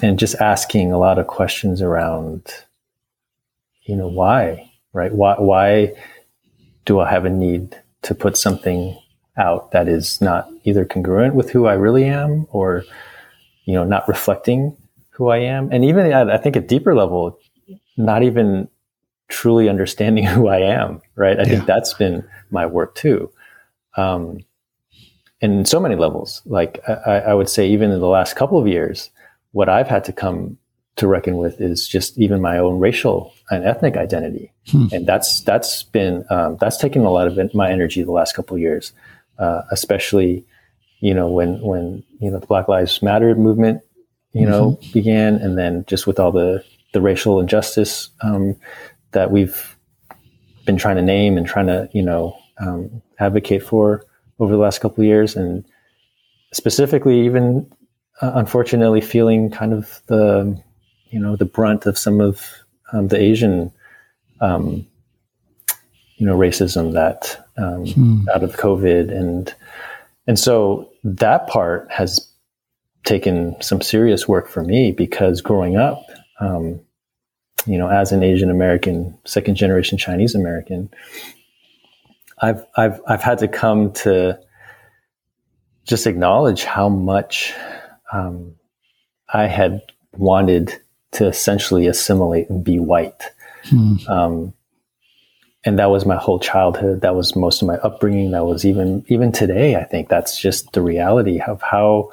and just asking a lot of questions around, you know, why right? Why, why do I have a need to put something out that is not either congruent with who I really am or, you know, not reflecting who I am? And even at, I think, a deeper level, not even truly understanding who I am, right? I yeah. think that's been my work too. Um, in so many levels, like I, I would say, even in the last couple of years, what I've had to come to reckon with is just even my own racial and ethnic identity, hmm. and that's that's been um, that's taken a lot of my energy the last couple of years, uh, especially you know when when you know the Black Lives Matter movement you know mm-hmm. began, and then just with all the the racial injustice um, that we've been trying to name and trying to you know um, advocate for over the last couple of years, and specifically even uh, unfortunately feeling kind of the you know the brunt of some of um, the Asian um, you know racism that um, hmm. out of COVID and and so that part has taken some serious work for me because growing up, um, you know, as an Asian American, second generation Chinese American, I've I've I've had to come to just acknowledge how much um, I had wanted to essentially assimilate and be white. Hmm. Um, and that was my whole childhood. That was most of my upbringing. That was even even today. I think that's just the reality of how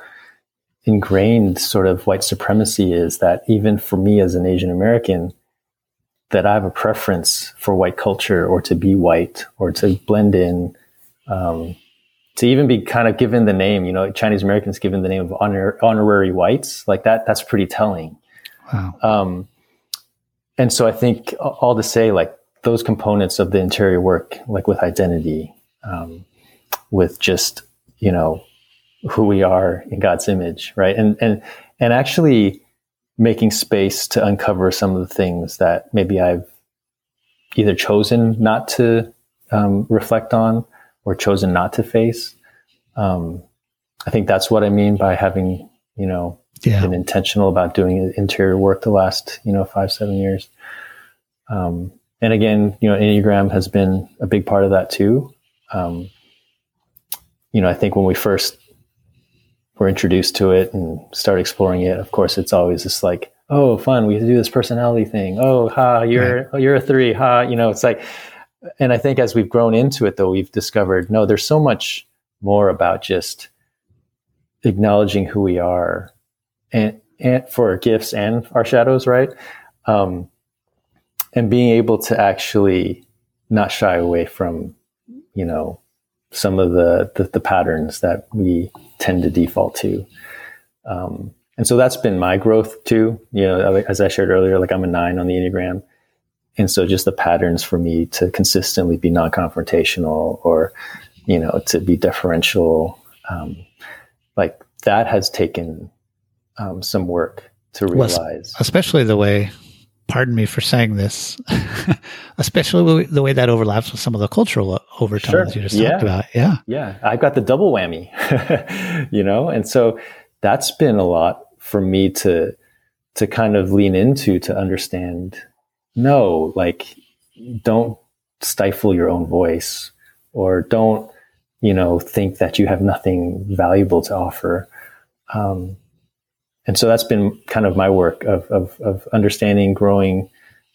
ingrained sort of white supremacy is that even for me as an Asian American, that I have a preference for white culture or to be white or to blend in, um, to even be kind of given the name, you know, Chinese Americans given the name of honor, honorary whites, like that, that's pretty telling. Wow. Um, and so I think all to say, like those components of the interior work, like with identity, um, with just, you know, who we are in God's image, right? And, and, and actually, making space to uncover some of the things that maybe I've either chosen not to um, reflect on or chosen not to face. Um, I think that's what I mean by having, you know, yeah. been intentional about doing interior work the last, you know, five, seven years. Um, and again, you know, Enneagram has been a big part of that too. Um, you know, I think when we first were introduced to it and start exploring it, of course, it's always just like, oh, fun. We do this personality thing. Oh, ha, you're right. oh, you're a three. Ha, you know, it's like. And I think as we've grown into it, though, we've discovered no, there's so much more about just acknowledging who we are, and, and for gifts and our shadows, right? Um, and being able to actually not shy away from, you know, some of the, the, the patterns that we tend to default to. Um, and so that's been my growth too. You know, as I shared earlier, like I'm a nine on the Enneagram. And so just the patterns for me to consistently be non-confrontational or, you know, to be deferential, um, like that has taken um, some work to realize. Well, especially the way pardon me for saying this, especially the way that overlaps with some of the cultural overtones sure. you just yeah. talked about. Yeah. Yeah. I've got the double whammy, you know? And so that's been a lot for me to, to kind of lean into to understand no, like don't stifle your own voice or don't, you know, think that you have nothing valuable to offer. Um, and so that's been kind of my work of, of, of understanding, growing,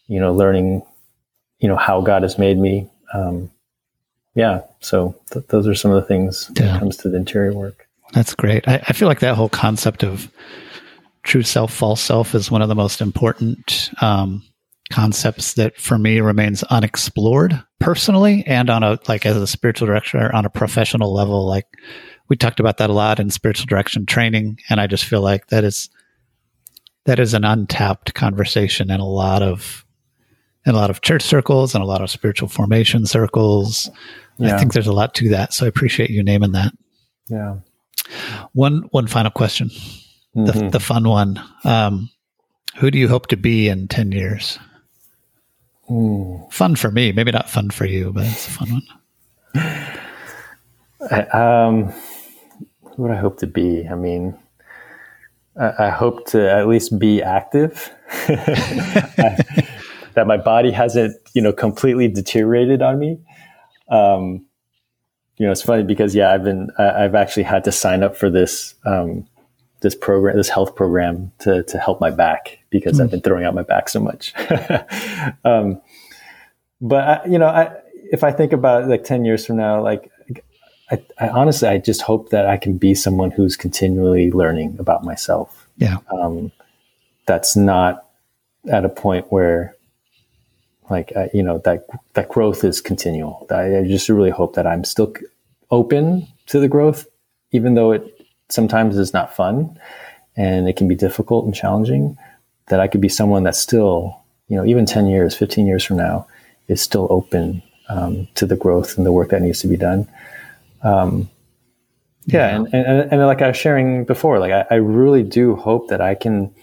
you know, learning, you know, how God has made me. Um, yeah. So th- those are some of the things yeah. when it comes to the interior work. That's great. I, I feel like that whole concept of true self, false self is one of the most important um, concepts that for me remains unexplored personally and on a like as a spiritual director on a professional level. Like we talked about that a lot in spiritual direction training, and I just feel like that is that is an untapped conversation in a lot of in a lot of church circles and a lot of spiritual formation circles. Yeah. I think there's a lot to that, so I appreciate you naming that. Yeah. One one final question, mm-hmm. the the fun one. Um, who do you hope to be in ten years? Mm. Fun for me, maybe not fun for you, but it's a fun one. I, um, would I hope to be? I mean, I, I hope to at least be active. I, that my body hasn't, you know, completely deteriorated on me. Um, you know, it's funny because yeah, I've been, I, have actually had to sign up for this, um, this program, this health program to to help my back because mm. I've been throwing out my back so much. um, but I, you know, I, if I think about like ten years from now, like I, I, honestly, I just hope that I can be someone who's continually learning about myself. Yeah. Um, that's not at a point where, like, you know, that that growth is continual. I, I just really hope that I'm still open to the growth, even though it sometimes is not fun and it can be difficult and challenging. That I could be someone that's still, you know, even ten years, fifteen years from now, is still open um, to the growth and the work that needs to be done. Um, yeah, And, and, and like I was sharing before, like I, I really do hope that I can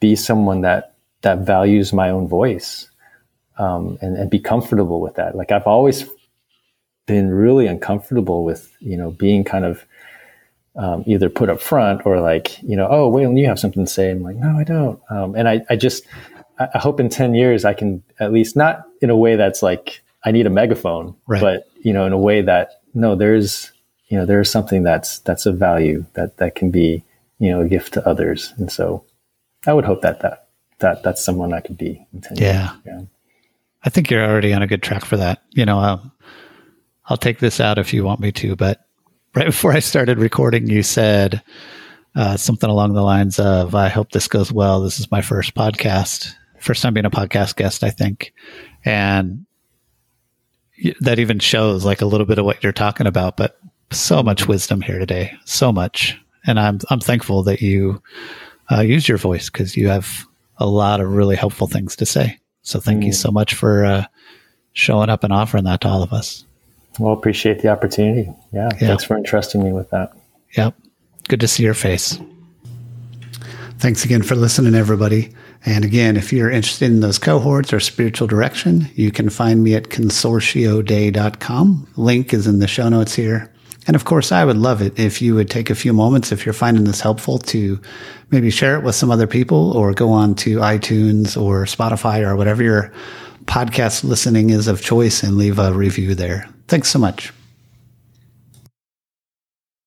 be someone that that values my own voice um, and, and be comfortable with that. Like I've always been really uncomfortable with you know being kind of um, either put up front or like you know oh Waylon you have something to say I'm like no I don't um, and I, I just I hope in 10 years I can at least not in a way that's like I need a megaphone right. but you know in a way that no, there's you know there's something that's that's of value that that can be you know a gift to others, and so I would hope that that that that's someone I could be. Yeah. yeah. I think you're already on a good track for that. You know, um, I'll take this out if you want me to, but right before I started recording, you said uh, something along the lines of, I hope this goes well. This is my first podcast, first time being a podcast guest, I think. And that even shows like a little bit of what you're talking about, but so much wisdom here today, so much. And I'm, I'm thankful that you uh, use your voice because you have a lot of really helpful things to say. So thank mm. you so much for uh, showing up and offering that to all of us. Well, appreciate the opportunity. Yeah, yeah. Thanks for entrusting me with that. Yep. Good to see your face. Thanks again for listening, everybody. And again, if you're interested in those cohorts or spiritual direction, you can find me at consortiodei.com. Link is in the show notes here. And of course, I would love it if you would take a few moments, if you're finding this helpful, to maybe share it with some other people or go on to iTunes or Spotify or whatever your podcast listening is of choice and leave a review there. Thanks so much.